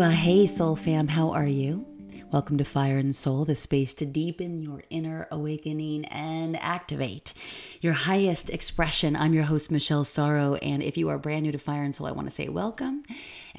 Well, hey, Soul Fam, how are you? Welcome to Fire and Soul, the space to deepen your inner awakening and activate your highest expression. I'm your host, Michelle Sorro. And if you are brand new to Fire and Soul, I want to say welcome.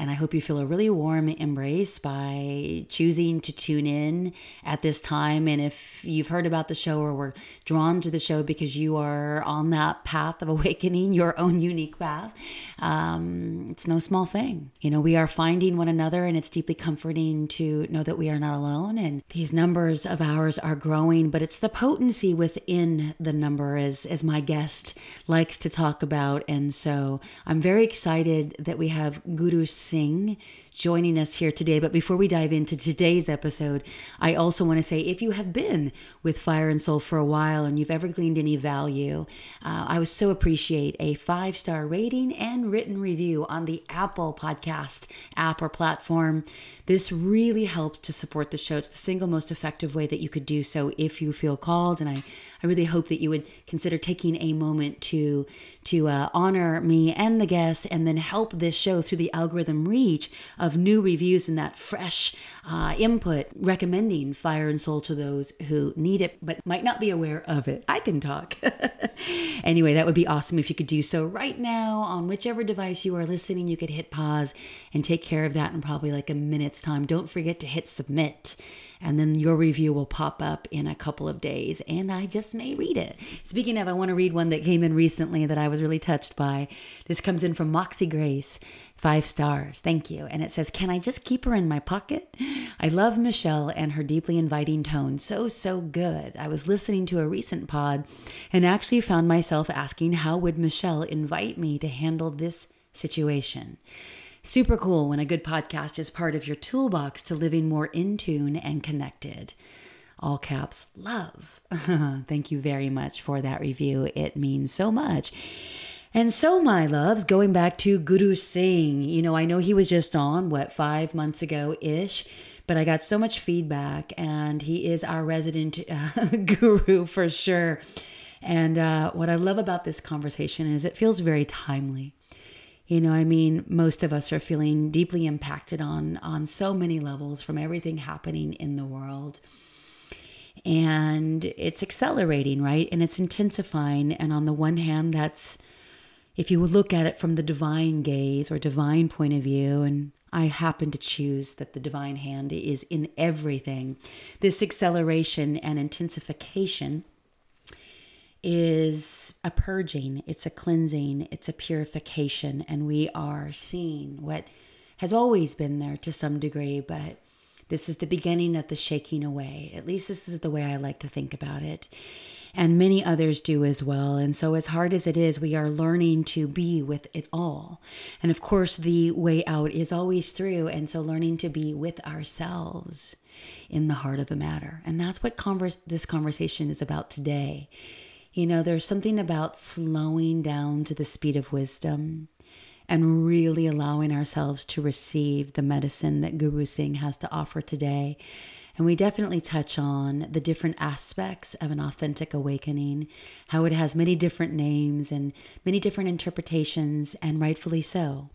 And I hope you feel a really warm embrace by choosing to tune in at this time. And if you've heard about the show or were drawn to the show because you are on that path of awakening, your own unique path, um, it's no small thing. You know, we are finding one another, and it's deeply comforting to know that we are not alone. And these numbers of ours are growing, but it's the potency within the number, as, as my guest likes to talk about. And so I'm very excited that we have Guru Singh joining us here today. But before we dive into today's episode, I also want to say if you have been with Fire and Soul for a while and you've ever gleaned any value, uh, I would so appreciate a five star rating and written review on the Apple Podcast app or platform. This really helps to support the show. It's the single most effective way that you could do so if you feel called. And I, I really hope that you would consider taking a moment to to uh, honor me and the guests and then help this show through the algorithm reach of new reviews and that fresh uh, input recommending Fire and Soul to those who need it but might not be aware of it. I can talk. anyway, that would be awesome if you could do so right now on whichever device you are listening. You could hit pause and take care of that in probably like a minute's time. Don't forget to hit submit and then your review will pop up in a couple of days and I just may read it. Speaking of, I want to read one that came in recently that I was really touched by. This comes in from Moxie Grace. Five stars. Thank you. And it says, Can I just keep her in my pocket? I love Michelle and her deeply inviting tone. So, so good. I was listening to a recent pod and actually found myself asking, How would Michelle invite me to handle this situation? Super cool when a good podcast is part of your toolbox to living more in tune and connected. All caps, love. Thank you very much for that review. It means so much. And so, my loves, going back to Guru Singh, you know, I know he was just on, what, five months ago ish, but I got so much feedback, and he is our resident uh, guru for sure. And uh, what I love about this conversation is it feels very timely. You know, I mean, most of us are feeling deeply impacted on on so many levels from everything happening in the world. And it's accelerating, right? And it's intensifying. And on the one hand, that's if you look at it from the divine gaze or divine point of view, and I happen to choose that the divine hand is in everything, this acceleration and intensification is a purging, it's a cleansing, it's a purification, and we are seeing what has always been there to some degree, but this is the beginning of the shaking away. At least this is the way I like to think about it. And many others do as well. And so, as hard as it is, we are learning to be with it all. And of course, the way out is always through. And so, learning to be with ourselves in the heart of the matter. And that's what converse, this conversation is about today you know, there's something about slowing down to the speed of wisdom and really allowing ourselves to receive the medicine that Guru Singh has to offer today. And we definitely touch on the different aspects of an authentic awakening, how it has many different names and many different interpretations, and rightfully so.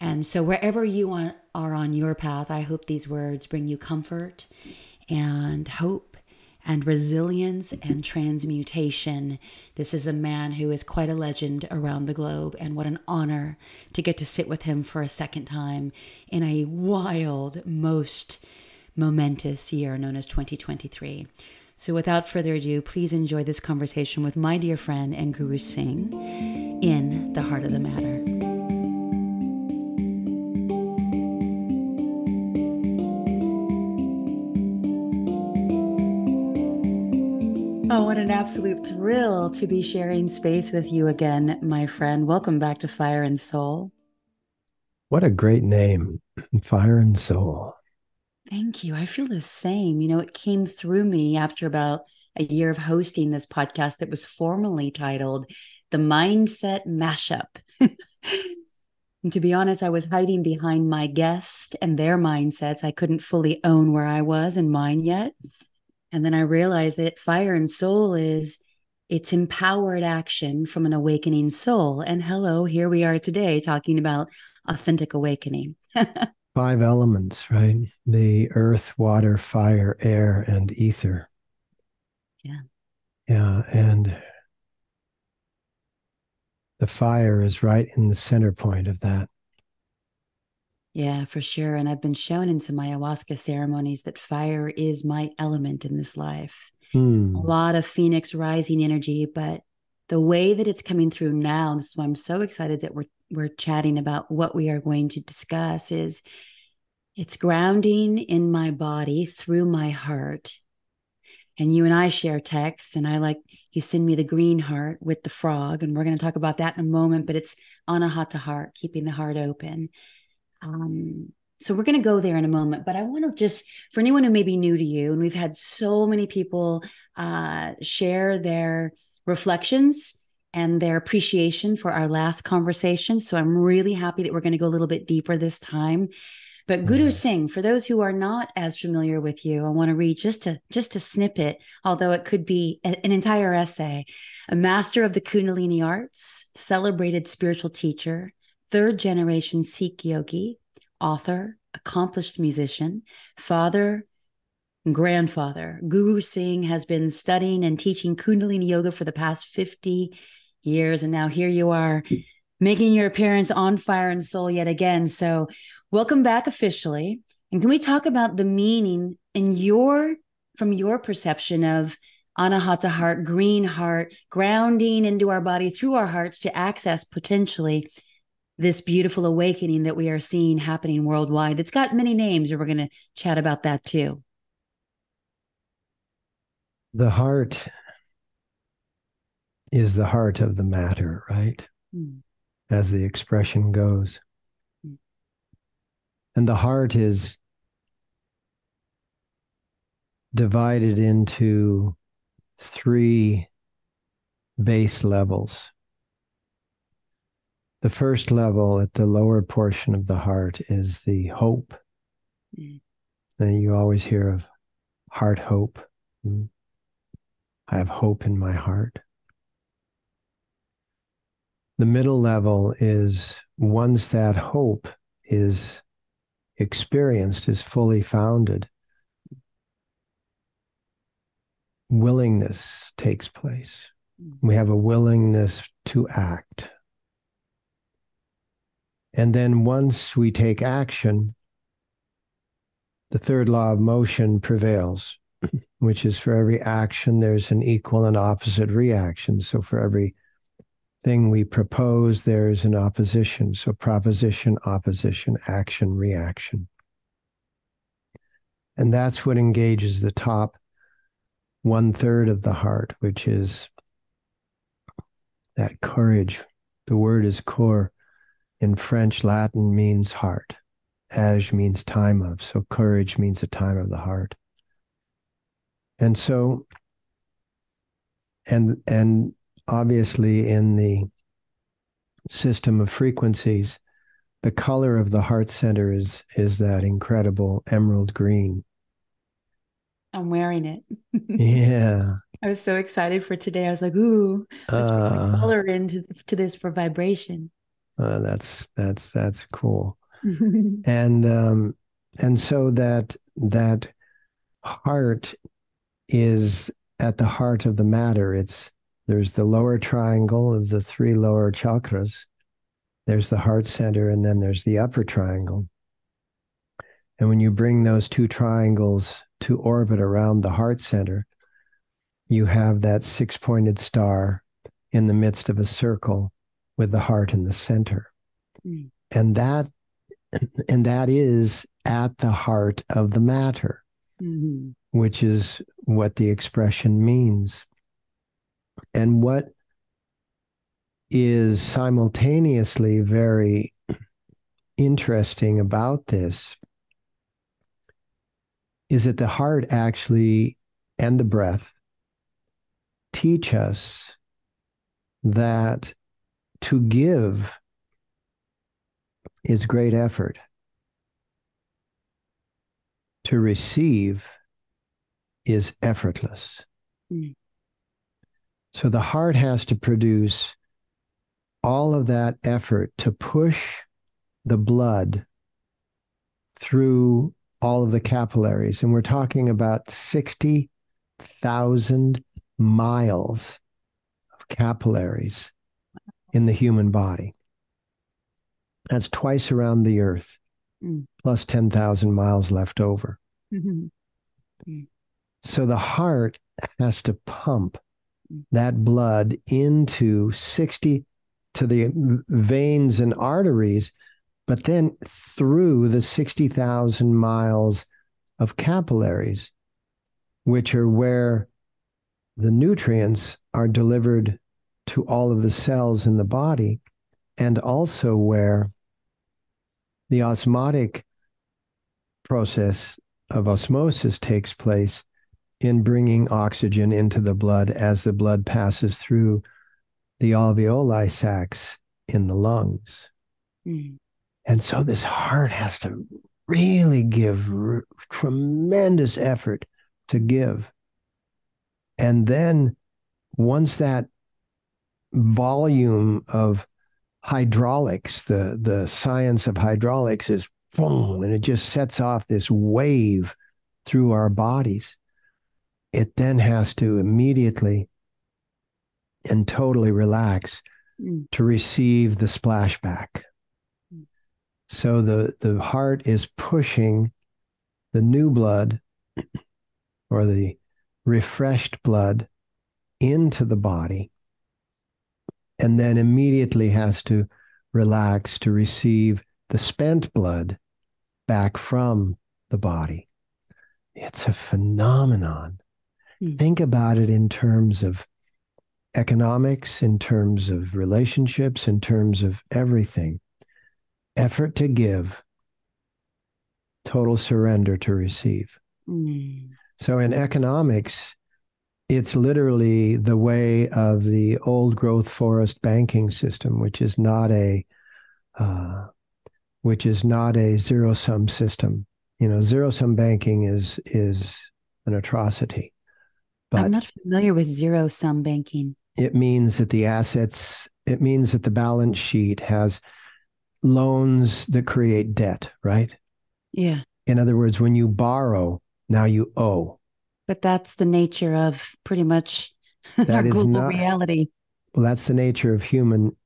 And so, wherever you are on your path, I hope these words bring you comfort and hope and resilience and transmutation. This is a man who is quite a legend around the globe, and what an honor to get to sit with him for a second time in a wild, most momentous year known as 2023. So, without further ado, please enjoy this conversation with my dear friend and Guru Singh in the heart of the matter. Oh, what an absolute thrill to be sharing space with you again, my friend. Welcome back to Fire and Soul. What a great name, Fire and Soul. Thank you. I feel the same. You know, it came through me after about a year of hosting this podcast that was formally titled The Mindset Mashup. and to be honest, I was hiding behind my guest and their mindsets. I couldn't fully own where I was and mine yet. And then I realized that fire and soul is it's empowered action from an awakening soul. And hello, here we are today talking about authentic awakening. five elements, right? The earth, water, fire, air, and ether. Yeah. Yeah. And the fire is right in the center point of that. Yeah, for sure. And I've been shown in some ayahuasca ceremonies that fire is my element in this life. Hmm. A lot of phoenix rising energy, but the way that it's coming through now, this is why I'm so excited that we're we're chatting about what we are going to discuss is it's grounding in my body through my heart. And you and I share texts, and I like you send me the green heart with the frog, and we're going to talk about that in a moment. But it's anahata heart, keeping the heart open. Um, so we're going to go there in a moment, but I want to just for anyone who may be new to you, and we've had so many people uh, share their reflections and their appreciation for our last conversation. So I'm really happy that we're going to go a little bit deeper this time. But Guru Yeah. Singh, for those who are not as familiar with you, I want to read just a just a snippet, although it could be a- an entire essay. A master of the Kundalini arts, celebrated spiritual teacher, third generation Sikh yogi, author, accomplished musician, father, grandfather. Guru Singh has been studying and teaching Kundalini yoga for the past 50 years. And now here you are making your appearance on Fire and Soul yet again. So, welcome back officially. And can we talk about the meaning in your, from your perception of Anahata heart, green heart, grounding into our body through our hearts to access potentially this beautiful awakening that we are seeing happening worldwide. That's got many names, and we're going to chat about that too. The heart is the heart of the matter, right? Mm. As the expression goes. And the heart is divided into three base levels. The first level at the lower portion of the heart is the hope. And you always hear of heart hope. Mm. I have hope in my heart. The middle level is once that hope is experienced, is fully founded, willingness takes place. We have a willingness to act. And then once we take action, the third law of motion prevails, mm-hmm. which is for every action, there's an equal and opposite reaction. So for every thing we propose, there's an opposition. So proposition, opposition, action, reaction. And that's what engages the top one third of the heart, which is that courage. The word is core in French, Latin means heart. Age means time of. So courage means a time of the heart. And so, and and obviously in the system of frequencies, the color of the heart center is is that incredible emerald green. I'm wearing it. Yeah. I was so excited for today. I was like, ooh, let's Uh, color into to this for vibration. uh, that's that's that's cool. and um and so that that heart is at the heart of the matter it's there's the lower triangle of the three lower chakras there's the heart center and then there's the upper triangle and when you bring those two triangles to orbit around the heart center you have that six pointed star in the midst of a circle with the heart in the center Mm. and that and that is at the heart of the matter, Mhm. which is what the expression means. And what is simultaneously very interesting about this is that the heart actually and the breath teach us that to give is great effort. To receive is effortless. Mm. So the heart has to produce all of that effort to push the blood through all of the capillaries. And we're talking about 60,000 miles of capillaries in the human body. That's twice around the earth, mm. plus 10,000 miles left over. Mm-hmm. Mm. So the heart has to pump. That blood into 60 to the veins and arteries, but then through the 60,000 miles of capillaries, which are where the nutrients are delivered to all of the cells in the body, and also where the osmotic process of osmosis takes place in bringing oxygen into the blood as the blood passes through the alveoli sacs in the lungs. Mm. And so this heart has to really give r- tremendous effort to give. And then once that volume of hydraulics, the, the science of hydraulics is boom, and it just sets off this wave through our bodies, it then has to immediately and totally relax mm. to receive the splashback. Mm. So the, the heart is pushing the new blood or the refreshed blood into the body and then immediately has to relax to receive the spent blood back from the body. It's a phenomenon. Mm. Think about it in terms of economics, in terms of relationships, in terms of everything. Effort to give, total surrender to receive. Mm. So in economics, it's literally the way of the old growth forest banking system, which is not a uh, which is not a zero sum system. You know, zero sum banking is is an atrocity. But I'm not familiar with zero sum banking it means that the assets, it means that the balance sheet has loans that create debt, right? Yeah. In other words, when you borrow, now you owe. But that's the nature of pretty much that our global not, reality. Well, that's the nature of human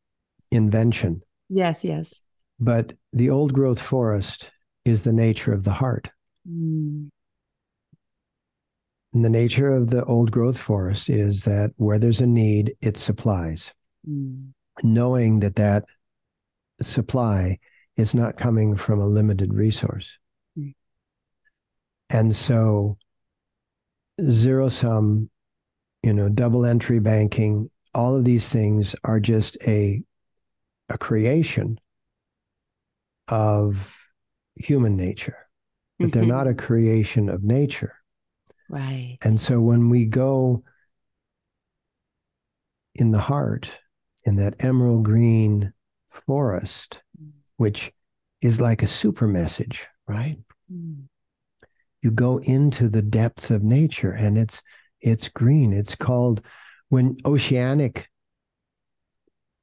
invention. Yes, yes. But the old growth forest is the nature of the heart. Mm. And the nature of the old growth forest is that where there's a need, it supplies. Mm. Knowing that that supply is not coming from a limited resource. Mm. And so, zero sum, you know, double entry banking, all of these things are just a, a creation of human nature, but mm-hmm. they're not a creation of nature. Right. And so when we go in the heart, in that emerald green forest, mm. which is like a super message, right? Mm. You go into the depth of nature and it's it's green. It's called when oceanic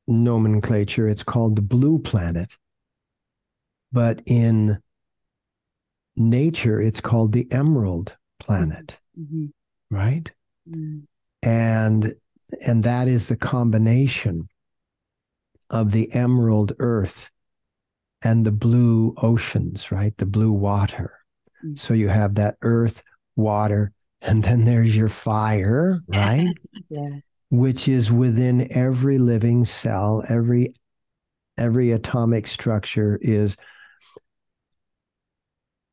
nomenclature, it's called the blue planet. But in nature, it's called the emerald planet mm-hmm. right mm-hmm. and and that is the combination of the emerald earth and the blue oceans right the blue water mm-hmm. so you have that earth water and then there's your fire right yeah. which is within every living cell every every atomic structure is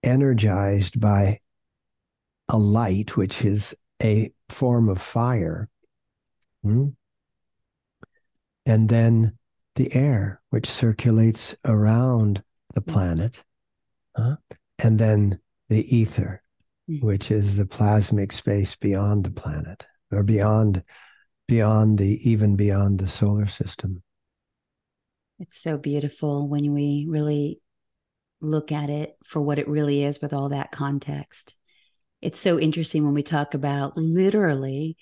energized by a light, which is a form of fire. Hmm? And then the air, which circulates around the hmm. planet. Huh? And then the ether, hmm. which is the plasmic space beyond the planet or beyond beyond the even beyond the solar system. It's so beautiful when we really look at it for what it really is with all that context it's so interesting when we talk about literally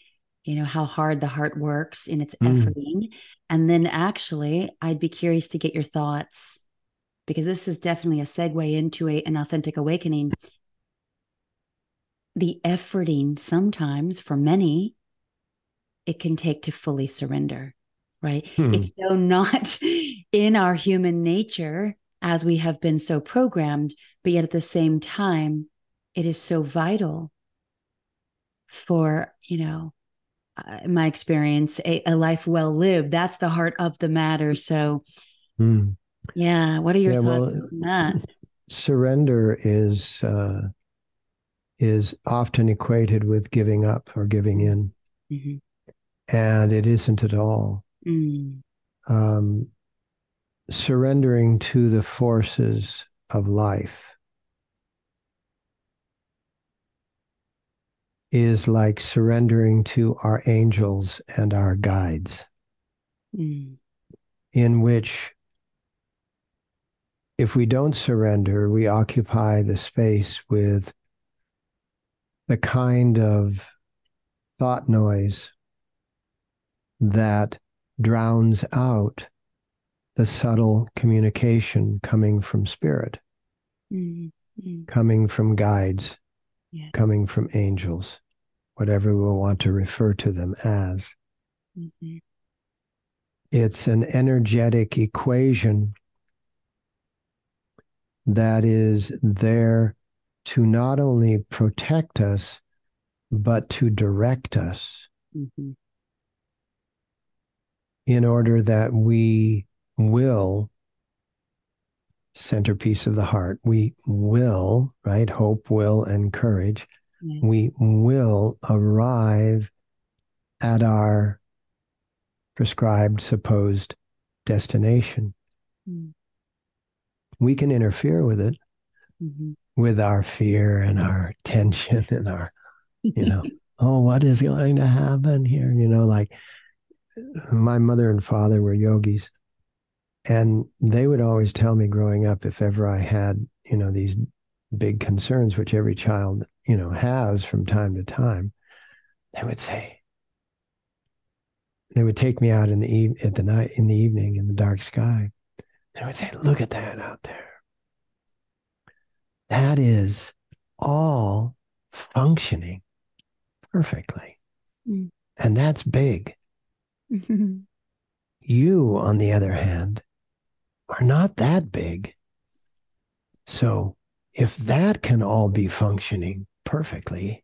you know how hard the heart works in its mm. efforting and then actually i'd be curious to get your thoughts because this is definitely a segue into a, an authentic awakening. The efforting sometimes for many, it can take to fully surrender, right? Hmm. It's so not in our human nature as we have been so programmed, but yet at the same time, it is so vital for, you know, uh, my experience, a, a, life well lived. That's the heart of the matter. So, hmm. yeah, what are your yeah, thoughts well, on that? Surrender is uh, is often equated with giving up or giving in, mm-hmm. and it isn't at all. Mm. Um, surrendering to the forces of life is like surrendering to our angels and our guides, mm. in which, if we don't surrender, we occupy the space with the kind of thought noise that drowns out the subtle communication coming from spirit, mm-hmm. coming from guides, yeah. coming from angels, whatever we want to refer to them as. Mm-hmm. It's an energetic equation that is there to not only protect us, but to direct us mm-hmm. in order that we will centerpiece of the heart we will right hope will and courage yes. we will arrive at our prescribed supposed destination mm. we can interfere with it mm-hmm. with our fear and our tension and our you know oh what is going to happen here you know like my mother and father were yogis and they would always tell me growing up if ever I had, you know, these big concerns, which every child, you know, has from time to time, they would say, they would take me out in the eve- at the night in the evening in the dark sky. They would say, "Look at that out there. That is all functioning perfectly, mm. and that's big." you, on the other hand, are not that big. So if that can all be functioning perfectly,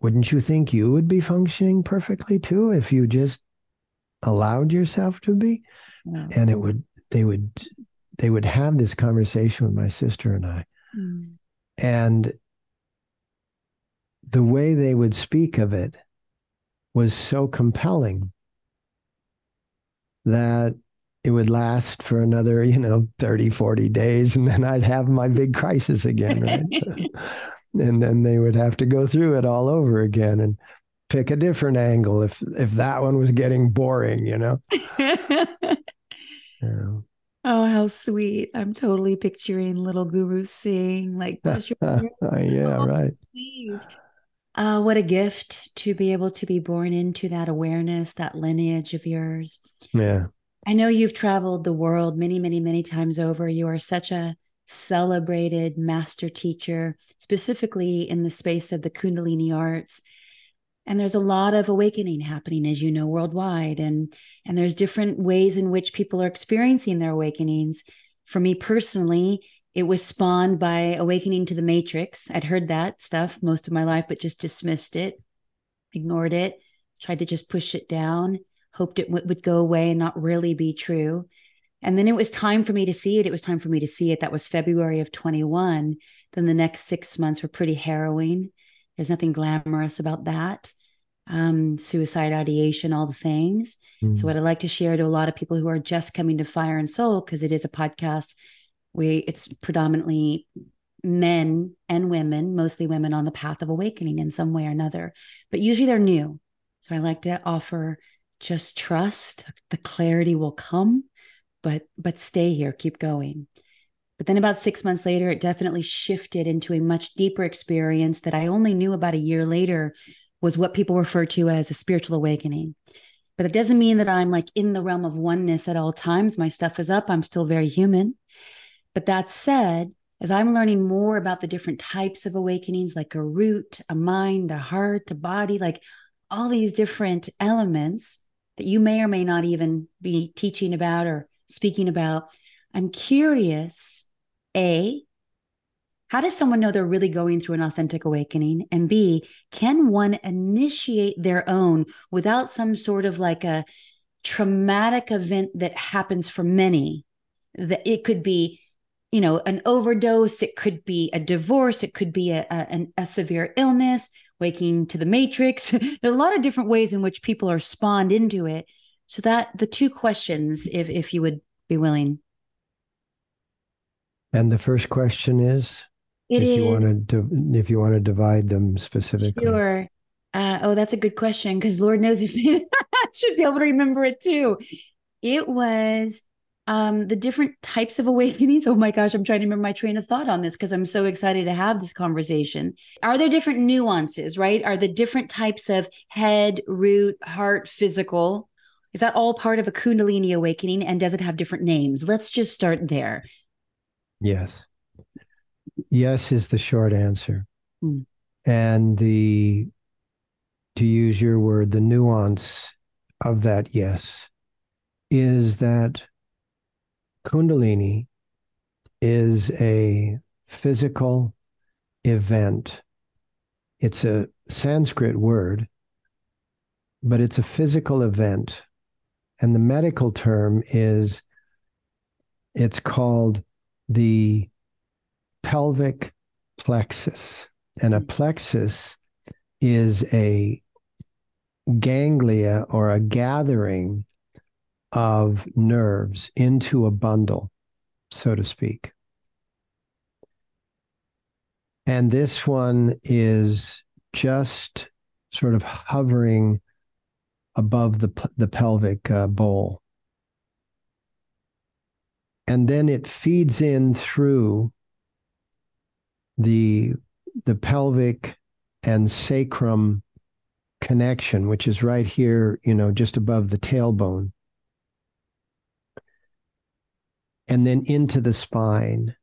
wouldn't you think you would be functioning perfectly too if you just allowed yourself to be? And it would, they would, they would have this conversation with my sister and I. Mm. And the way they would speak of it was so compelling that it would last for another, you know, 30, 40 days. And then I'd have my big crisis again, right? and then they would have to go through it all over again and pick a different angle if if that one was getting boring, you know. yeah. Oh, how sweet. I'm totally picturing little Guru Singh like yeah, right. Sweet. Uh, what a gift to be able to be born into that awareness, that lineage of yours. Yeah. I know you've traveled the world many, many, many times over. You are such a celebrated master teacher, specifically in the space of the Kundalini arts. And there's a lot of awakening happening, as you know, worldwide. And, and there's different ways in which people are experiencing their awakenings. For me personally, it was spawned by awakening to the matrix. I'd heard that stuff most of my life, but just dismissed it, ignored it, tried to just push it down hoped it w- would go away and not really be true. And then it was time for me to see it. It was time for me to see it. That was February of 21. Then the next six months were pretty harrowing. There's nothing glamorous about that. Um, suicide ideation, all the things. Mm. So, what I'd like to share to a lot of people who are just coming to Fire and Soul, because it is a podcast, we it's predominantly men and women, mostly women on the path of awakening in some way or another, but usually they're new. So I like to offer just trust the clarity will come but but stay here keep going but then about 6 months later it definitely shifted into a much deeper experience that I only knew about a year later was what people refer to as a spiritual awakening But it doesn't mean that I'm like in the realm of oneness at all times. My stuff is up. I'm still very human. But that said, as I'm learning more about the different types of awakenings, like a root, a mind, a heart, a body, like all these different elements that you may or may not even be teaching about or speaking about, I'm curious A, how does someone know they're really going through an authentic awakening? And B, can one initiate their own without some sort of like a traumatic event that happens for many? That it could be, you know, an overdose, it could be a divorce, it could be a, a, a severe illness, waking to the matrix. there are a lot of different ways in which people are spawned into it. So that the two questions, if if you would be willing. And the first question is it if is, you want to if you want to divide them specifically. Sure. Uh, oh, that's a good question because Lord knows if I should be able to remember it too. It was um, the different types of awakenings. Oh my gosh, I'm trying to remember my train of thought on this because I'm so excited to have this conversation. Are there different nuances, right? Are the different types of head, root, heart, physical? Is that all part of a Kundalini awakening? And does it have different names? Let's just start there. Yes. Yes is the short answer. Mm. And the, to use your word, the nuance of that yes is that Kundalini is a physical event. It's a Sanskrit word, but it's a physical event. And the medical term is it's called the pelvic plexus. And a plexus is a ganglia or a gathering of nerves into a bundle, so to speak. And this one is just sort of hovering above the, the pelvic uh, bowl. And then it feeds in through the the pelvic and sacrum connection, which is right here, you know, just above the tailbone, and then into the spine.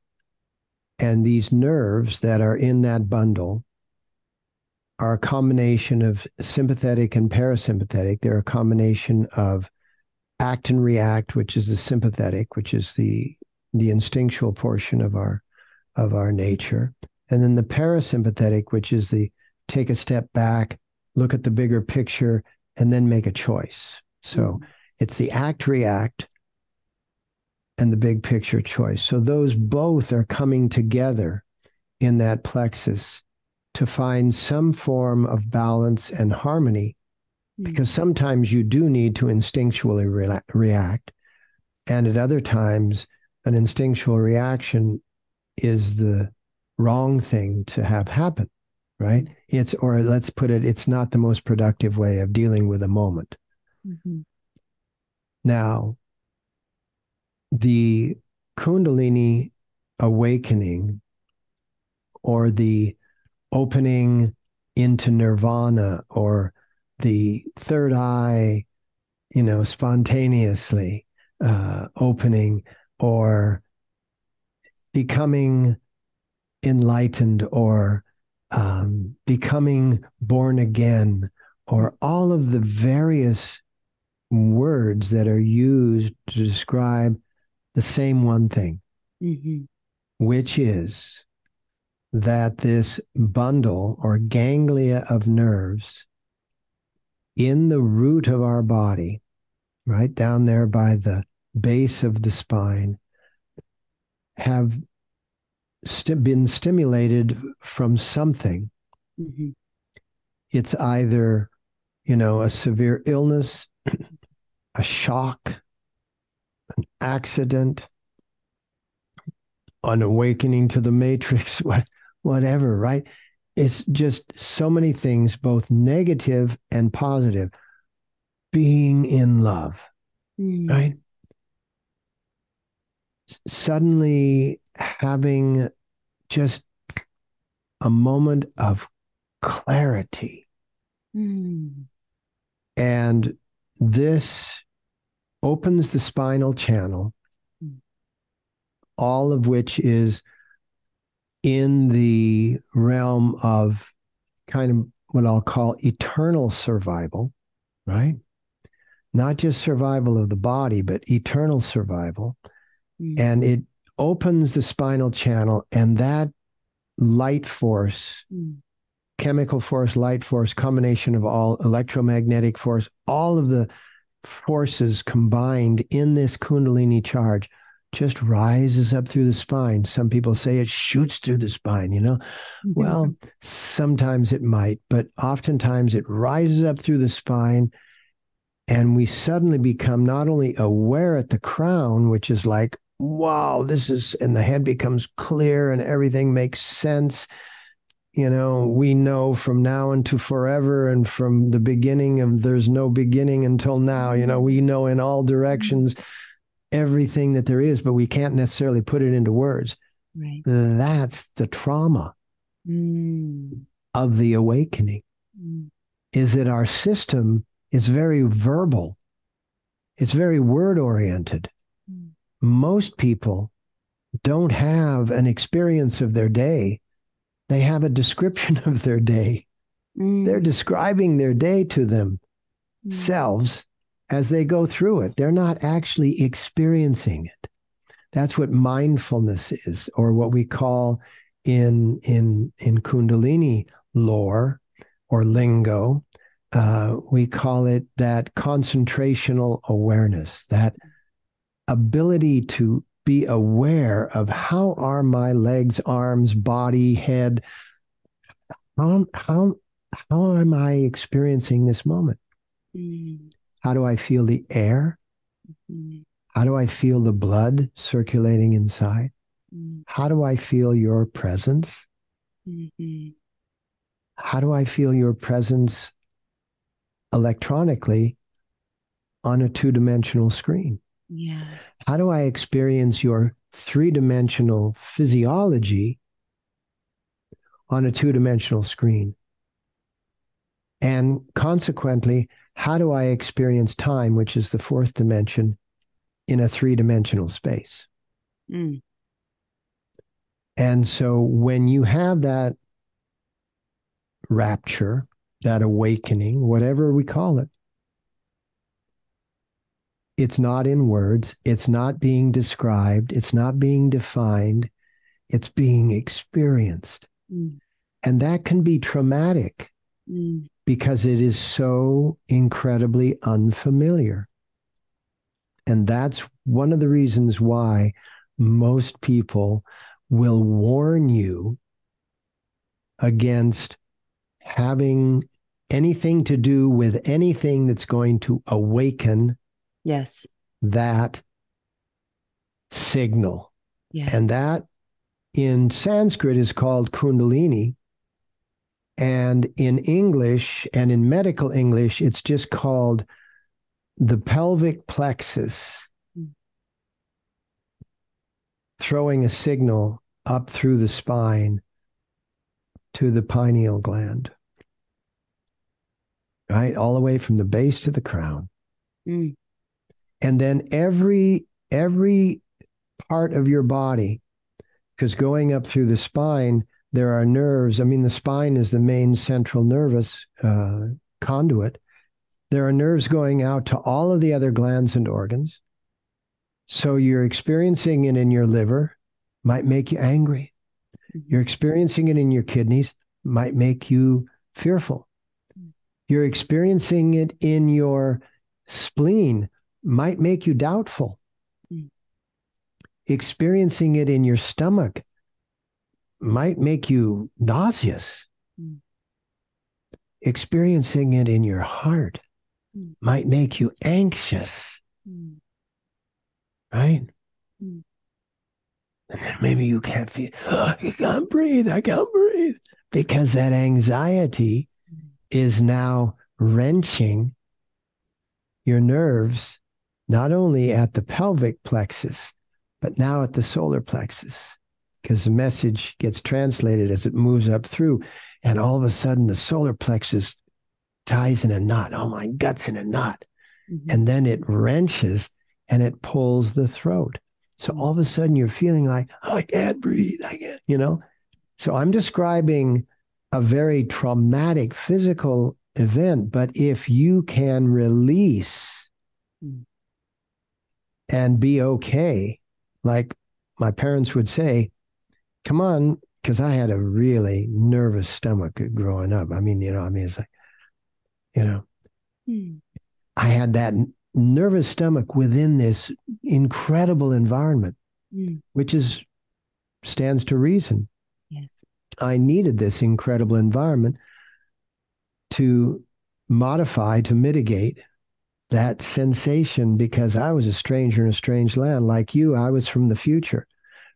And these nerves that are in that bundle are a combination of sympathetic and parasympathetic. They're a combination of act and react, which is the sympathetic, which is the the instinctual portion of our of our nature. And then the parasympathetic, which is the take a step back, look at the bigger picture, and then make a choice. So mm-hmm. it's the act react and the big picture choice. So those both are coming together in that plexus to find some form of balance and harmony mm-hmm. because sometimes you do need to instinctually re- react and at other times an instinctual reaction is the wrong thing to have happen, right? It's, or let's put it, it's not the most productive way of dealing with a moment. Mm-hmm. Now, the Kundalini awakening or the opening into nirvana or the third eye, you know, spontaneously uh, opening or becoming enlightened or um, becoming born again or all of the various words that are used to describe the same one thing, mm-hmm. which is that this bundle or ganglia of nerves in the root of our body, right down there by the base of the spine, have st- been stimulated from something. Mm-hmm. It's either, you know, a severe illness, a shock, an accident, an awakening to the matrix, what, whatever, right? It's just so many things, both negative and positive. Being in love, mm. right? suddenly having just a moment of clarity. Mm. And this opens the spinal channel, all of which is in the realm of kind of what I'll call eternal survival, right? Not just survival of the body, but eternal survival. Mm. And it opens the spinal channel, and that light force, mm. chemical force, light force, combination of all electromagnetic force, all of the forces combined in this Kundalini charge just rises up through the spine. Some people say it shoots through the spine, you know? Mm-hmm. Well, sometimes it might, but oftentimes it rises up through the spine. And we suddenly become not only aware at the crown, which is like, wow, this is, and the head becomes clear and everything makes sense. You know, we know from now into forever and from the beginning of there's no beginning until now, you know, we know in all directions everything that there is, but we can't necessarily put it into words. Right. That's the trauma mm. of the awakening. Mm. Is that our system is very verbal. It's very word oriented. Mm. Most people don't have an experience of their day. They have a description of their day. Mm. They're describing their day to themselves as they go through it. They're not actually experiencing it. That's what mindfulness is, or what we call in in in Kundalini lore or lingo, uh, we call it that concentrational awareness, that ability to be aware of how are my legs, arms, body, head, how how how am I experiencing this moment? Mm. How do I feel the air? Mm-hmm. How do I feel the blood circulating inside? Mm-hmm. How do I feel your presence? Mm-hmm. How do I feel your presence electronically on a two dimensional screen? Yeah. How do I experience your three dimensional physiology on a two dimensional screen? And consequently, how do I experience time, which is the fourth dimension, in a three dimensional space? Mm. And so when you have that rapture, that awakening, whatever we call it, it's not in words, it's not being described, it's not being defined, it's being experienced. Mm. And that can be traumatic. Mm because it is so incredibly unfamiliar. And that's one of the reasons why most people will warn you against having anything to do with anything that's going to awaken yes that signal yeah. and that in sanskrit is called kundalini and in English and in medical English, it's just called the pelvic plexus, throwing a signal up through the spine to the pineal gland, right? All the way from the base to the crown. Mm. And then every every part of your body, because going up through the spine, there are nerves. I mean, the spine is the main central nervous uh, conduit. There are nerves going out to all of the other glands and organs. So you're experiencing it in your liver, might make you angry. Mm-hmm. You're experiencing it in your kidneys, might make you fearful. You're experiencing it in your spleen, might make you doubtful. Mm. Experiencing it in your stomach might make you nauseous. Mm. Experiencing it in your heart mm. might make you anxious. Right? Hmm. And then maybe you can't feel, oh, I can't breathe, I can't breathe. Because that anxiety hmm. is now wrenching your nerves, not only at the pelvic plexus, but now at the solar plexus because the message gets translated as it moves up through. And all of a sudden, the solar plexus ties in a knot. Oh, my gut's in a knot. mm-hmm. and then it wrenches and it pulls the throat. So all of a sudden you're feeling like, oh, I can't breathe. I can't, you know? So I'm describing a very traumatic physical event, but if you can release mm. And be okay, like my parents would say, come on, because I had a really nervous stomach growing up. I mean, you know, I mean, it's like, you know, mm. I had that nervous stomach within this incredible environment, mm. which is stands to reason. Yes. I needed this incredible environment to modify, to mitigate that sensation because I was a stranger in a strange land. Like you, I was from the future,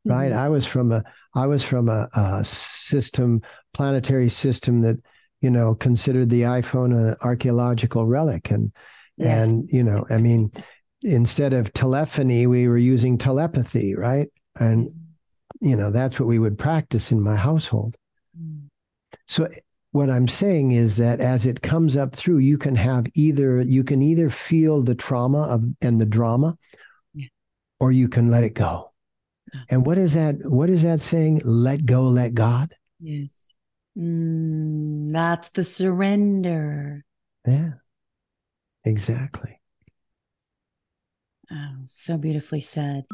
right? Mm-hmm. I was from a I was from a, a system, planetary system that you know considered the iPhone an archaeological relic, and yes. and you know, I mean, instead of telephony, we were using telepathy, right? And mm-hmm. you know, that's what we would practice in my household. Mm. So what I'm saying is that as it comes up through, you can have either you can either feel the trauma of and the drama, yeah. or you can let it go. And what is that? What is that saying? Let go, let God. Yes, mm, that's the surrender. Yeah, exactly. Oh, so beautifully said.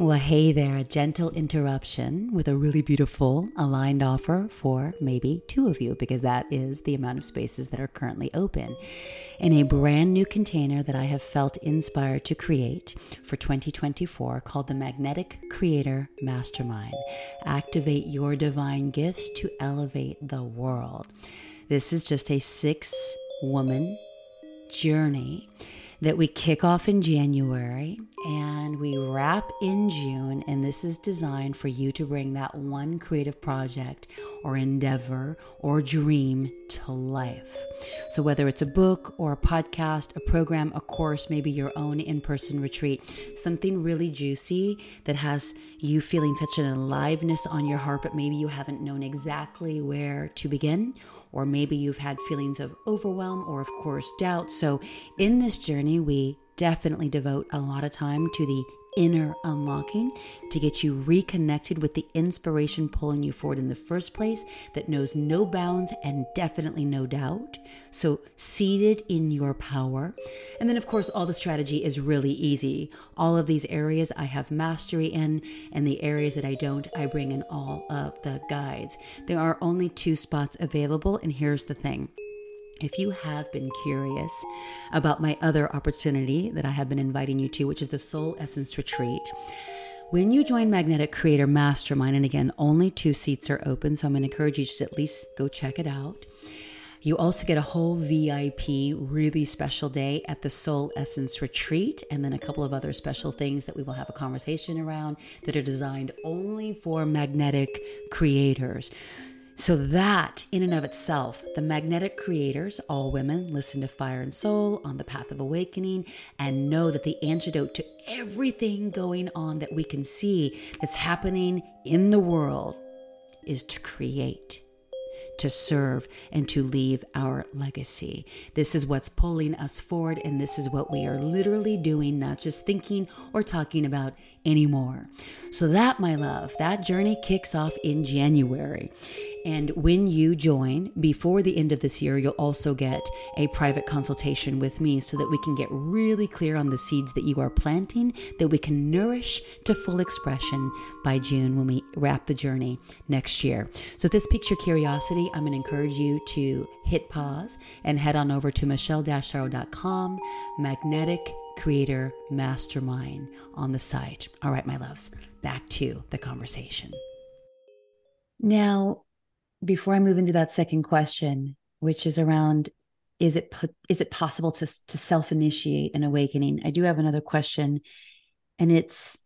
Well, hey there, gentle interruption with a really beautiful aligned offer for maybe two of you, because that is the amount of spaces that are currently open. In a brand new container that I have felt inspired to create for 2024 called the Magnetic Creator Mastermind. Activate your divine gifts to elevate the world. This is just a six woman journey that we kick off in January and we wrap in June. And this is designed for you to bring that one creative project or endeavor or dream to life. So, whether it's a book or a podcast, a program, a course, maybe your own in person retreat, something really juicy that has you feeling such an aliveness on your heart, but maybe you haven't known exactly where to begin or maybe you've had feelings of overwhelm or, of course, doubt. So, in this journey, we definitely devote a lot of time to the inner unlocking to get you reconnected with the inspiration pulling you forward in the first place that knows no bounds and definitely no doubt. So, seated in your power. And then, of course, all the strategy is really easy. All of these areas I have mastery in, and the areas that I don't, I bring in all of the guides. There are only two spots available, and here's the thing if you have been curious about my other opportunity that I have been inviting you to, which is the Soul Essence Retreat, when you join Magnetic Creator Mastermind, and again, only two seats are open, so I'm going to encourage you to at least go check it out. You also get a whole VIP, really special day at the Soul Essence Retreat, and then a couple of other special things that we will have a conversation around that are designed only for magnetic creators. So, that in and of itself, the magnetic creators, all women, listen to Fire and Soul on the path of awakening and know that the antidote to everything going on that we can see that's happening in the world is to create to serve and to leave our legacy. This is what's pulling us forward, and this is what we are literally doing, not just thinking or talking about anymore. So, that, my love, that journey kicks off in January. And when you join before the end of this year, you'll also get a private consultation with me so that we can get really clear on the seeds that you are planting that we can nourish to full expression by June when we wrap the journey next year. So if this piques your curiosity, I'm going to encourage you to hit pause and head on over to michelle-sorro.com, magnetic creator mastermind on the site. All right, my loves, back to the conversation. Now, before I move into that second question, which is around is it is it possible to to self initiate an awakening? I do have another question, and it's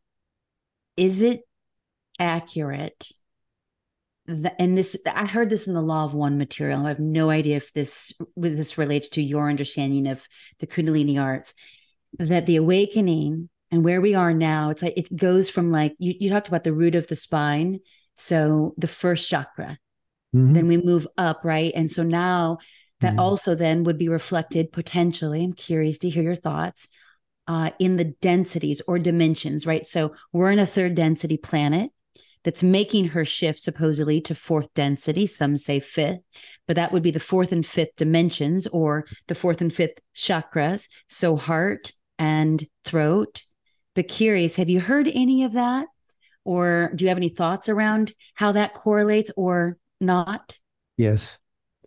is it accurate? That, and this I heard this in the Law of One material. I have no idea if this this relates to your understanding of the Kundalini arts. That the awakening and where we are now, it's like it goes from like you, you talked about the root of the spine. So the first chakra, Mm-hmm. Then we move up, right? And so now that mm-hmm. also then would be reflected potentially. I'm curious to hear your thoughts uh, in the densities or dimensions, right? So we're in a third density planet that's making her shift supposedly to fourth density. Some say fifth, but that would be the fourth and fifth dimensions or the fourth and fifth chakras. So heart and throat. But curious, have you heard any of that? Or do you have any thoughts around how that correlates or not? Yes.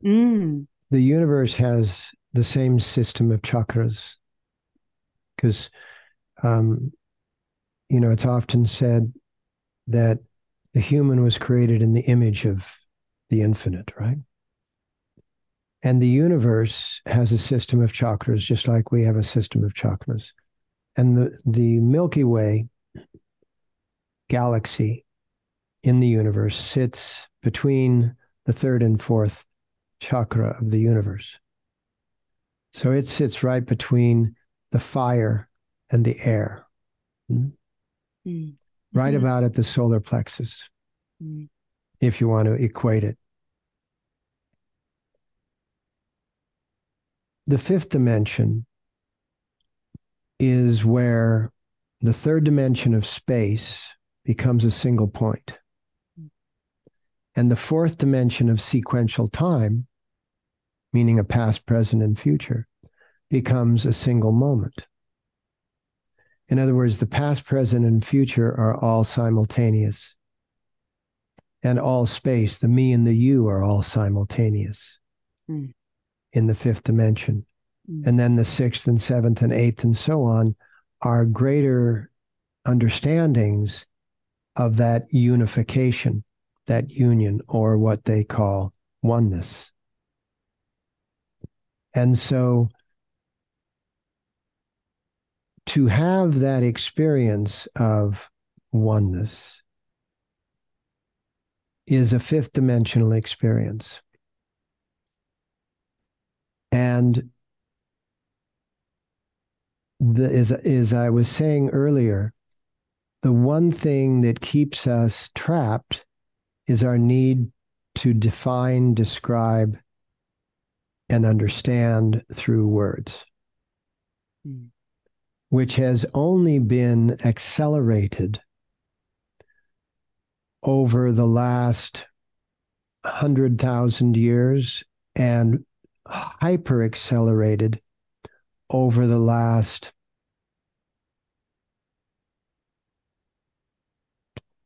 Mm. The universe has the same system of chakras because, um, you know, it's often said that the human was created in the image of the infinite, right? And the universe has a system of chakras, just like we have a system of chakras. And the, the Milky Way galaxy in the universe sits between the third and fourth chakra of the universe. So it sits right between the fire and the air. Mm? Mm right mm-hmm. about at the solar plexus, mm. if you want to equate it. The fifth dimension is where the third dimension of space becomes a single point. And the fourth dimension of sequential time, meaning a past, present, and future, becomes a single moment. In other words, the past, present, and future are all simultaneous. And all space, the me and the you, are all simultaneous mm. in the fifth dimension. Mm. And then the sixth and seventh and eighth and so on are greater understandings of that unification, that union, or what they call oneness. And so to have that experience of oneness is a fifth dimensional experience. And the, as, as I was saying earlier, the one thing that keeps us trapped is our need to define, describe, and understand through words. Mm which has only been accelerated over the last 100,000 years and hyper accelerated over the last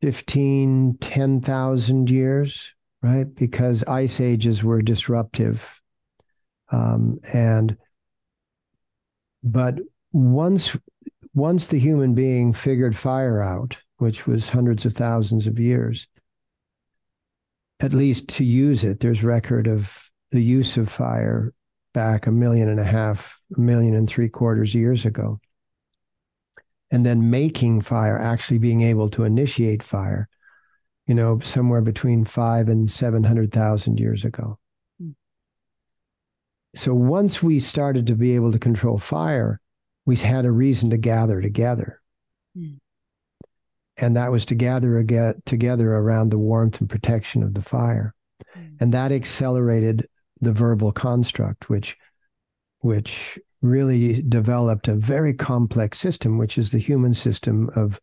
15, 10,000 years, right? Because ice ages were disruptive. Um, and, but once once the human being figured fire out, which was hundreds of thousands of years, at least to use it, there's record of the use of fire back a million and a half, a million and three quarters years ago. And then making fire, actually being able to initiate fire, you know, somewhere between five and 700,000 years ago. Hmm. So once we started to be able to control fire, we had a reason to gather together. Mm. And that was to gather again, together around the warmth and protection of the fire. Mm. And that accelerated the verbal construct, which, which really developed a very complex system, which is the human system of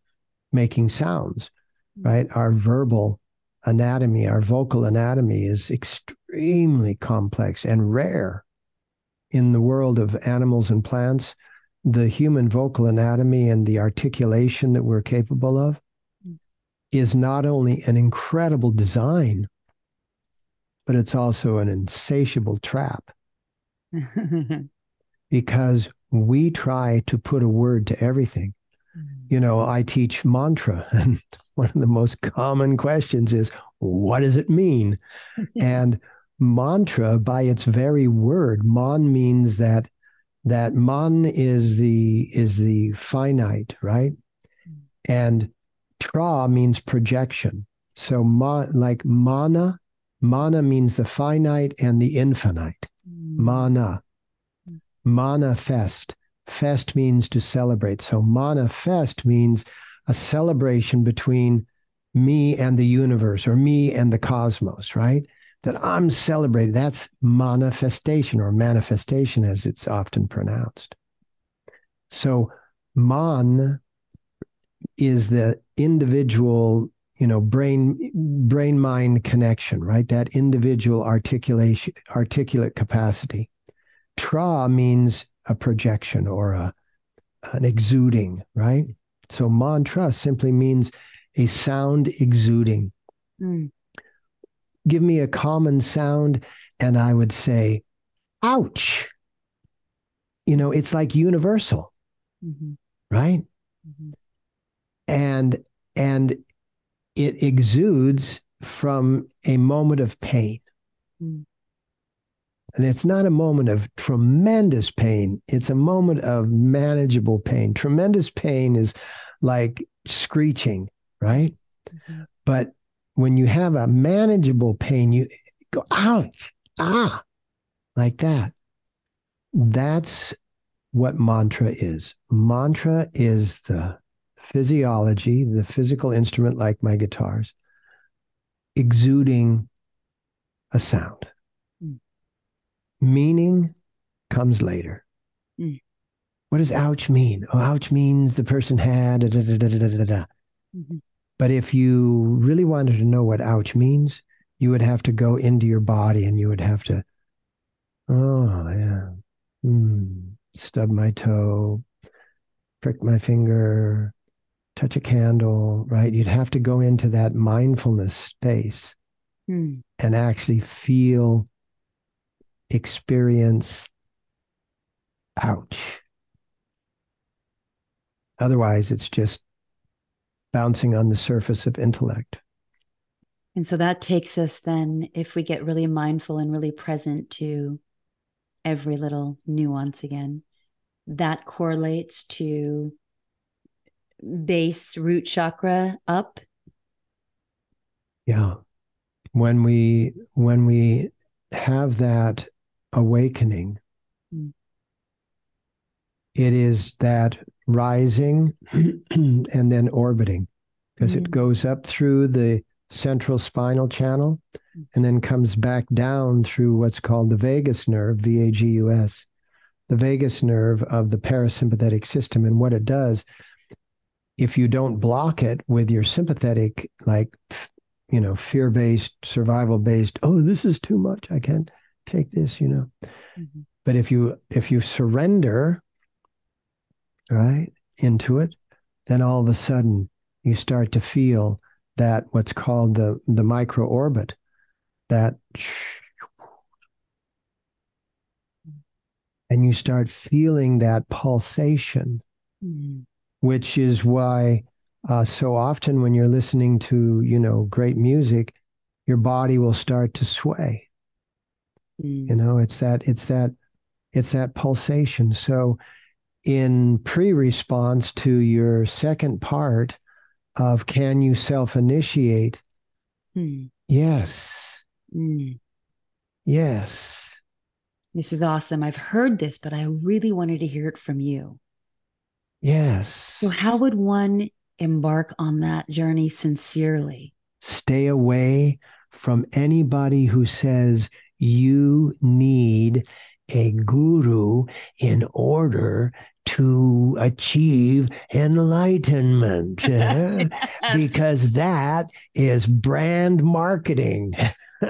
making sounds, right? Our verbal anatomy, our vocal anatomy is extremely complex and rare in the world of animals and plants the human vocal anatomy and the articulation that we're capable of is not only an incredible design, but it's also an insatiable trap. because we try to put a word to everything. Mm-hmm. You know, I teach mantra, and one of the most common questions is, What does it mean? and mantra, by its very word, man means that that man is the is the finite, right? And tra means projection. So ma, like mana, mana means the finite and the infinite. Mana. Manifest. Fest means to celebrate. So manifest means a celebration between me and the universe or me and the cosmos, right? that I'm celebrating. That's manifestation or manifestation as it's often pronounced. So, man is the individual you know brain brain mind connection right that individual articulation articulate capacity tra means a projection or a an exuding right so mantra simply means a sound exuding mm. give me a common sound and i would say ouch you know it's like universal mm-hmm. right mm-hmm. and and it exudes from a moment of pain. Mm. And it's not a moment of tremendous pain, it's a moment of manageable pain. Tremendous pain is like screeching, right? Mm-hmm. But when you have a manageable pain, you go, ouch, ah, like that. That's what mantra is. Mantra is the physiology, the physical instrument like my guitars, exuding a sound. Meaning comes later. Mm. What does ouch mean? Oh, ouch means the person had da, da, da. Mm-hmm. But if you really wanted to know what ouch means, you would have to go into your body and you would have to, oh, yeah, mm, stub my toe, prick my finger, touch a candle, right? You'd have to go into that mindfulness space mm. and actually feel, experience, ouch. Otherwise, it's just bouncing on the surface of intellect. And so that takes us then, if we get really mindful and really present to every little nuance again, that correlates to base root chakra up yeah when we when we have that awakening mm. it is that rising and then orbiting because mm. it goes up through the central spinal channel and then comes back down through what's called the vagus nerve vagus the vagus nerve of the parasympathetic system and what it does if you don't block it with your sympathetic, like, you know, fear based, survival based, oh, this is too much. I can't take this, you know. Mm-hmm. But if you if you surrender, right, into it, then all of a sudden you start to feel that what's called the the micro orbit, that and you start feeling that pulsation. Mm-hmm which is why uh, so often when you're listening to you know great music your body will start to sway mm. you know it's that it's that it's that pulsation so in pre-response to your second part of can you self-initiate mm. yes mm. yes this is awesome i've heard this but i really wanted to hear it from you Yes. So, how would one embark on that journey sincerely? Stay away from anybody who says you need a guru in order to achieve enlightenment eh? because that is brand marketing.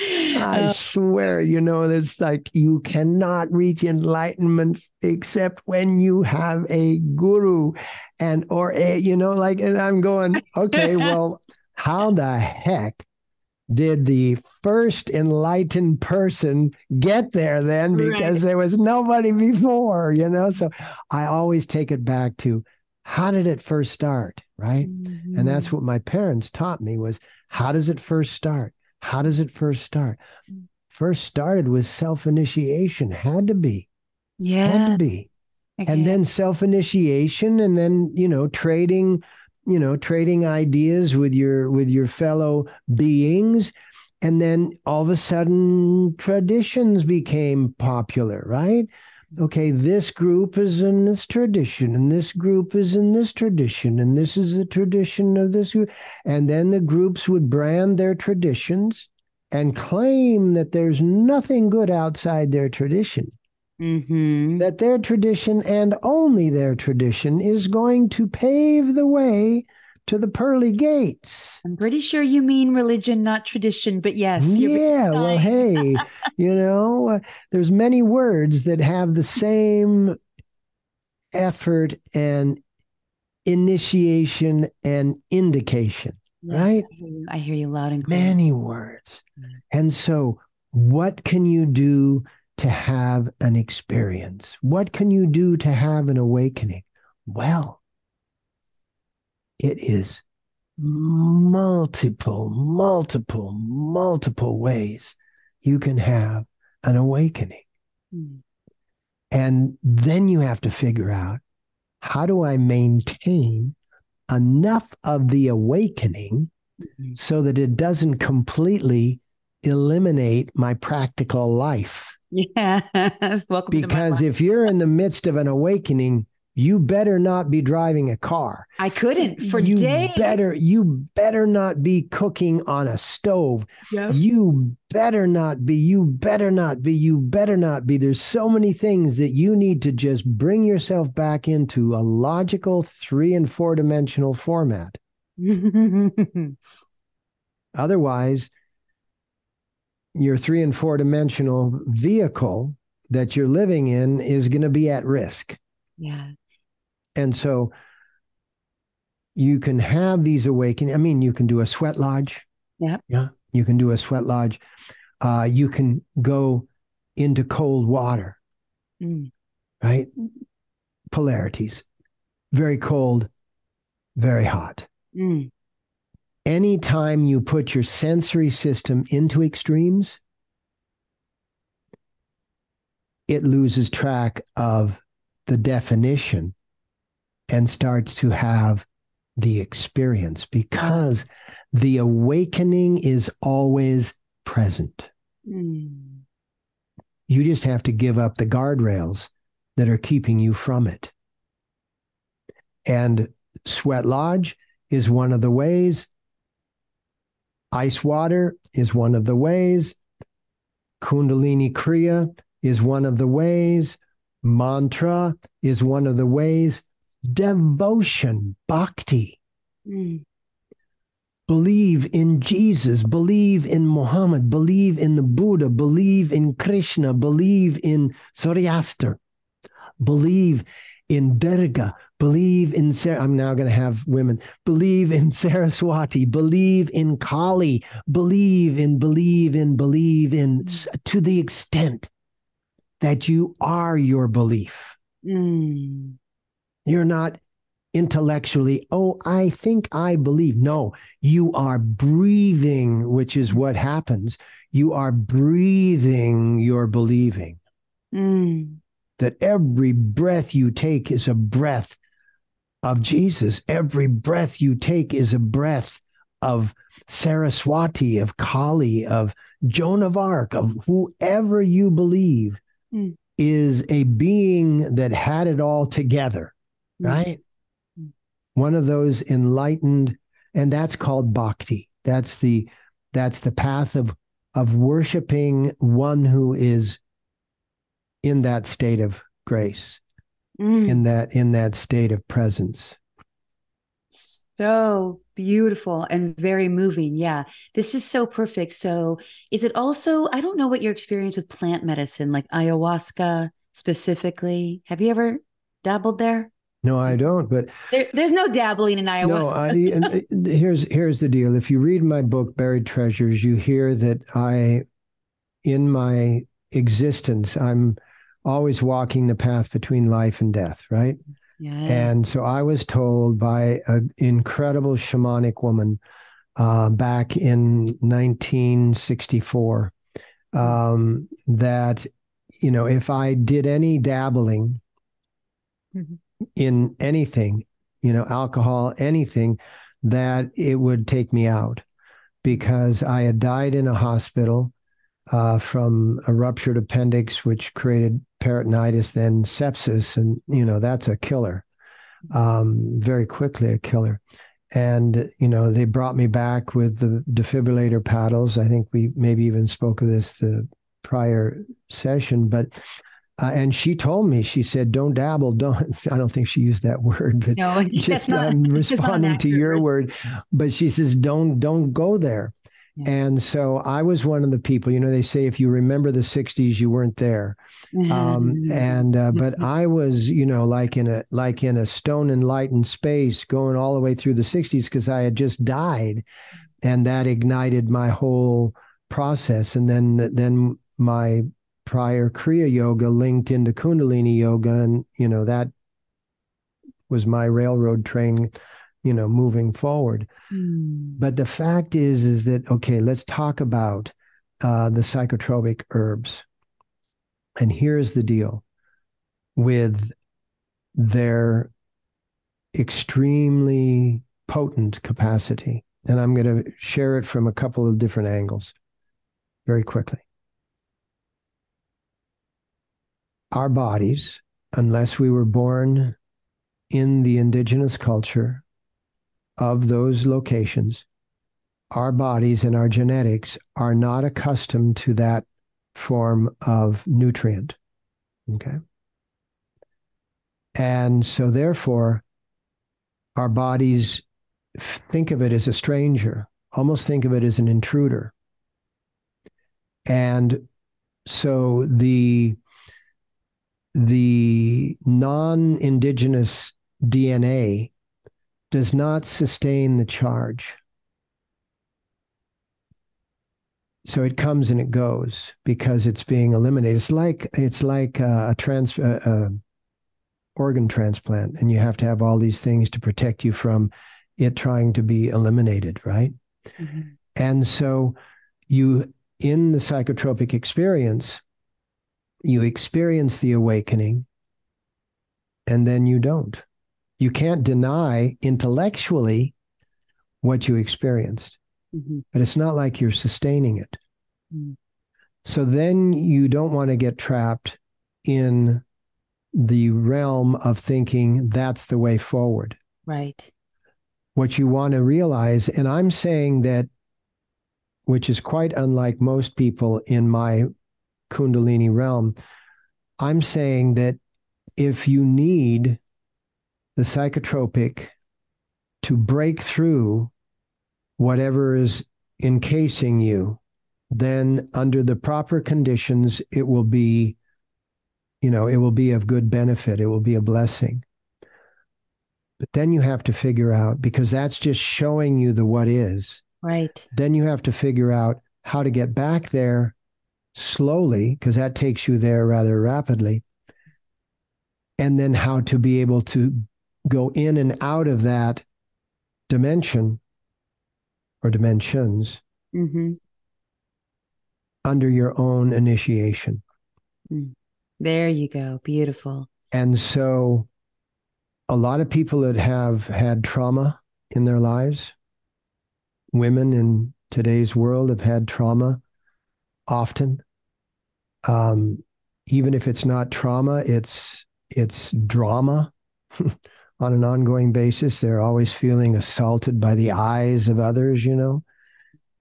I swear, you know, it's like you cannot reach enlightenment except when you have a guru and or a, you know, like, and I'm going, okay, well, how the heck did the first enlightened person get there then? Because right. there was nobody before, you know? So I always take it back to how did it first start? Right. Mm-hmm. And that's what my parents taught me was how does it first start? How does it first start? First started with self initiation, had to be. Yeah. Had to be. Okay. And then self initiation, and then, you know, trading, you know, trading ideas with your with your fellow beings. And then all of a sudden traditions became popular, right? okay, this group is in this tradition, and this group is in this tradition, and this is the tradition of this group. And then the groups would brand their traditions and claim that there's nothing good outside their tradition. Mm-hmm. That their tradition and only their tradition is going to pave the way to the pearly gates. I'm pretty sure you mean religion, not tradition, but yes. Yeah, well, hey, you know, uh, there's many words that have the same effort and initiation and indication, Yes, right? I hear, you. I hear you loud and clear. Many words. Mm. And so, what can you do to have an experience? What can you do to have an awakening? Well, it is multiple, multiple, multiple ways you can have an awakening. Mm. And then you have to figure out how do I maintain enough of the awakening Mhm. so that it doesn't completely eliminate my practical life. Yes. Welcome Because if you're in the midst of an awakening, you better not be driving a car. I couldn't for you days. better you better not be cooking on a stove. Yep. You better not be. You better not be. You better not be. There's so many things that you need to just bring yourself back into a logical three and four dimensional format. Otherwise, your three and four dimensional vehicle that you're living in is going to be at risk. yeah. And so you can have these awakening. I mean, you can do a sweat lodge. Yep. Yeah. You can do a sweat lodge. Uh, you can go into cold water, Mm. right? Polarities. Very cold, very hot. Mm. Anytime you put your sensory system into extremes, it loses track of the definition and starts to have the experience because the awakening is always present. Mm. You just have to give up the guardrails that are keeping you from it. And Sweat Lodge is one of the ways. Ice water is one of the ways. Kundalini Kriya is one of the ways. Mantra is one of the ways. Devotion, bhakti, Mm. believe in Jesus, believe in Muhammad, believe in the Buddha, believe in Krishna, believe in Zoroaster, believe in Durga, believe in Sarah. I'm now going to have women believe in Saraswati, believe in Kali, believe in, believe in, believe in to the extent that you are your belief. Mm. You're not intellectually, oh, I think I believe. No, you are breathing, which is what happens. You are breathing your believing. Mm. That every breath you take is a breath of Jesus. Every breath you take is a breath of Saraswati, of Kali, of Joan of Arc, of whoever you believe Mm. is a being that had it all together, Mm. right? Mm. One of those enlightened, and that's called bhakti. That's the that's the path of of worshiping one who is in that state of grace, Mm. in that in that state of presence. So beautiful and very moving. Yeah. This is so perfect. So, is it also, I don't know what your experience with plant medicine, like ayahuasca specifically. Have you ever dabbled there? No, I don't. But there there's no dabbling in ayahuasca. no, I, and, uh, here's here's the deal. If you read my book, Buried Treasures, you hear that I, in my existence, I'm always walking the path between life and death. Right. yes. And so I was told by an incredible shamanic woman uh, back in 1964 um, that, you know, if I did any dabbling Mhm. in anything, you know, alcohol, anything, that it would take me out because I had died in a hospital. uh, from a ruptured appendix, which created peritonitis, then sepsis, and you know that's a killer. Um, very quickly, a killer. And you know they brought me back with the defibrillator paddles. I think we maybe even spoke of this the prior session, but uh, and she told me, she said, "Don't dabble. Don't." I don't think she used that word, but no, just not, um, responding to your word. But she says, "Don't, don't go there." And so I was one of the people. You know, they say if you remember the '60s, you weren't there. Um, and uh, but I was, you know, like in a like in a stone enlightened space, going all the way through the '60s because I had just died, and that ignited my whole process. And then then my prior Kriya yoga linked into Kundalini yoga. And, you know, that was my railroad train, you know, moving forward. Mm. But the fact is, is that, okay, let's talk about uh, the psychotropic herbs. And here's the deal with their extremely potent capacity. And I'm going to share it from a couple of different angles very quickly. our bodies, unless we were born in the indigenous culture of those locations, our bodies and our genetics are not accustomed to that form of nutrient. Okay. And so, therefore, our bodies think of it as a stranger, almost think of it as an intruder. And so, the the non indigenous DNA does not sustain the charge. So it comes and it goes because it's being eliminated. It's like it's like a, a trans a, a organ transplant, and you have to have all these things to protect you from it trying to be eliminated, right? Mm-hmm. And so you in the psychotropic experience, you experience the awakening and then you don't. You can't deny intellectually what you experienced, mm-hmm. but it's not like you're sustaining it. Mm-hmm. So then you don't want to get trapped in the realm of thinking that's the way forward. Right. What you want to realize, and I'm saying that, which is quite unlike most people in my Kundalini realm. I'm saying that if you need the psychotropic to break through whatever is encasing you, then under the proper conditions, it will be, you know, it will be of good benefit. It will be a blessing. But then you have to figure out, because that's just showing you the what is. Right. Then you have to figure out how to get back there slowly, because that takes you there rather rapidly. And then how to be able to go in and out of that dimension or dimensions mm-hmm. under your own initiation. Mm. There you go. Beautiful. And so, a lot of people that have had trauma in their lives, women in today's world have had trauma often um, even if it's not trauma, it's it's drama on an ongoing basis. They're always feeling assaulted by the eyes of others, you know,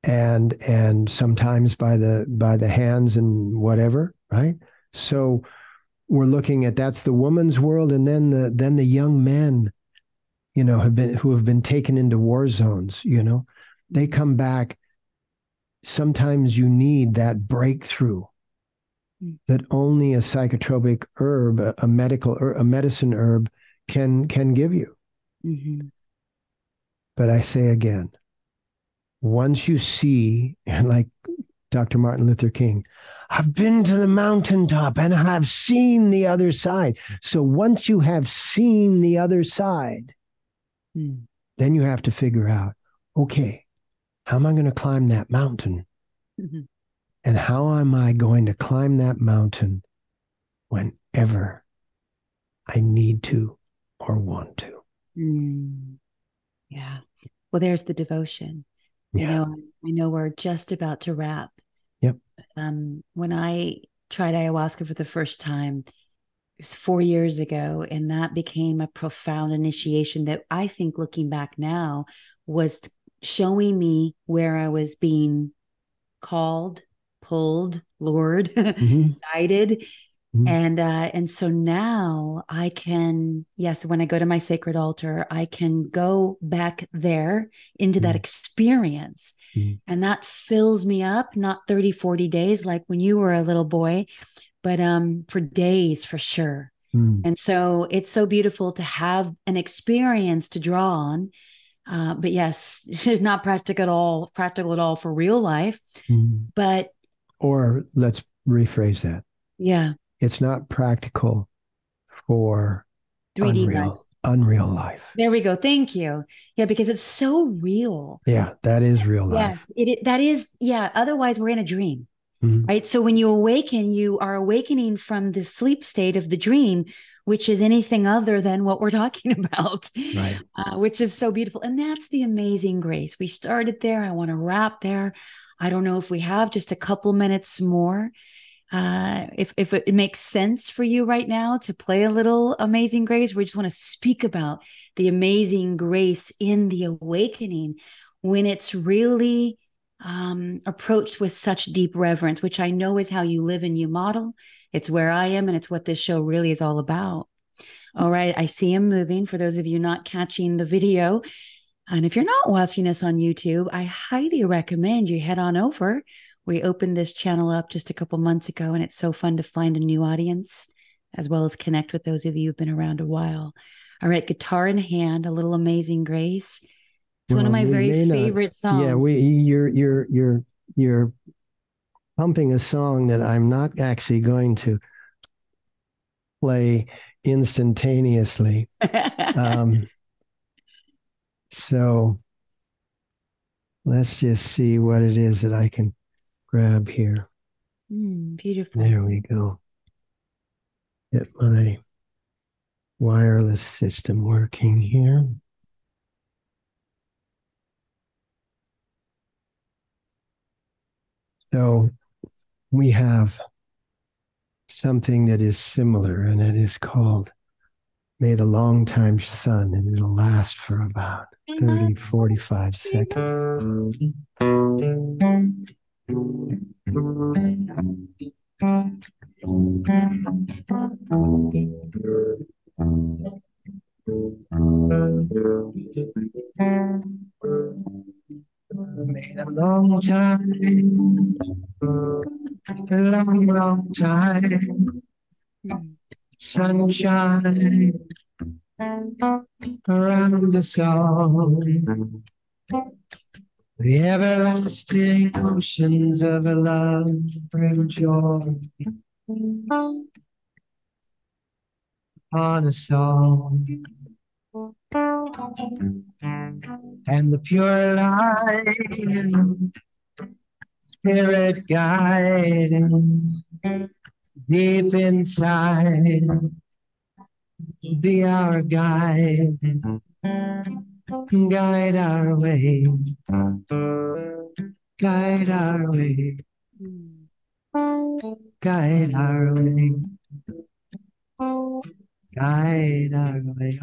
and and sometimes by the by the hands and whatever, right? So we're looking at that's the woman's world, and then the then the young men, you know, have been who have been taken into war zones, you know, they come back. Sometimes you need that breakthrough that only a psychotropic herb, a, medical er, a medicine herb, can can give you. Mm-hmm. But I say again, once you see, like Dr. Martin Luther King, I've been to the mountaintop and I've seen the other side. So once you have seen the other side, mm. then you have to figure out, okay, how am I going to climb that mountain? Mm-hmm. And how am I going to climb that mountain whenever I need to or want to? Mm. Yeah. Well, there's the devotion. Yeah. You know, I know we're just about to wrap Yep. Um, when I tried ayahuasca for the first time, it was four years ago, and that became a profound initiation that I think, looking back now, was showing me where I was being called, pulled, lured, mm-hmm. guided. Mm-hmm. And uh, and so now I can, yes, when I go to my sacred altar, I can go back there into mm-hmm. that experience. Mm-hmm. And that fills me up, not 30, 40 days like when you were a little boy, but um for days for sure. Mm. And so it's so beautiful to have an experience to draw on uh, but yes, it's not practical at all, practical at all for real life. Mm-hmm. But or let's rephrase that. Yeah. It's not practical for 3D unreal, life. unreal life. There we go. Thank you. Yeah, because it's so real. Yeah, that is real life. Yes, it, that is. Yeah. Otherwise, we're in a dream. Mm-hmm. Right. So when you awaken, you are awakening from the sleep state of the dream, which is anything other than what we're talking about, right. uh, which is so beautiful. And that's the amazing grace. We started there. I want to wrap there. I don't know if we have just a couple minutes more. Uh, if if it makes sense for you right now to play a little Amazing Grace, we just want to speak about the amazing grace in the awakening when it's really um, approached with such deep reverence, which I know is how you live and you model. It's where I am, and it's what this show really is all about. All right, I see him moving. For those of you not catching the video, and if you're not watching us on YouTube, I highly recommend you head on over. We opened this channel up just a couple months ago, and it's so fun to find a new audience as well as connect with those of you who've been around a while. All right, guitar in hand, a little amazing grace. It's well, one of my very favorite songs. Yeah, we you're you're you're you're pumping a song that I'm not actually going to play instantaneously. um, so let's just see what it is that I can grab here. Mm, beautiful. There we go. Get my wireless system working here. So we have something that is similar, and it is called May the Long Time Sun, and it'll last for about 30, 45 seconds. Made a long time, long, long time. Sunshine around us all. The everlasting oceans of a love bring joy. On us all and the pure light, spirit guiding deep inside, be our guide, guide our way, guide our way, guide our way guide our way.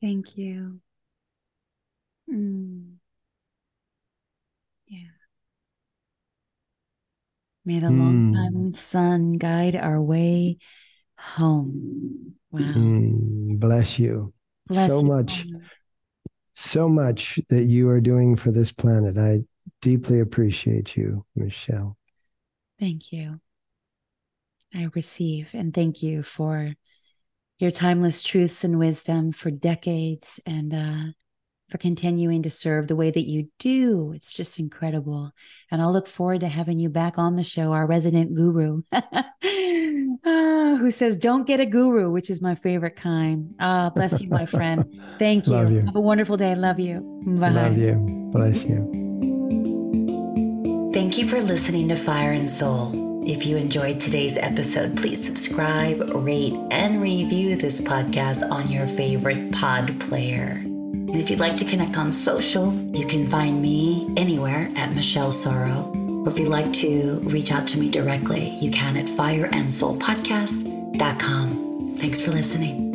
Thank you. Mm. Yeah. Made a long time sun guide our way home. Wow. Mm, bless you. Bless so you. much. So much that you are doing for this planet. I deeply appreciate you, Michelle. Thank you. I receive and thank you for your timeless truths and wisdom for decades and uh, for continuing to serve the way that you do. It's just incredible. And I'll look forward to having you back on the show, our resident guru, uh, who says, Don't get a guru, which is my favorite kind. Ah, bless you, my friend. Thank you. you. Have a wonderful day. Love you. Bye. Love you. Bless you. Thank you for listening to Fire and Soul. If you enjoyed today's episode, please subscribe, rate, and review this podcast on your favorite pod player. And if you'd like to connect on social, you can find me anywhere at Michelle Sorro. Or if you'd like to reach out to me directly, you can at fireandsoulpodcast.com. Thanks for listening.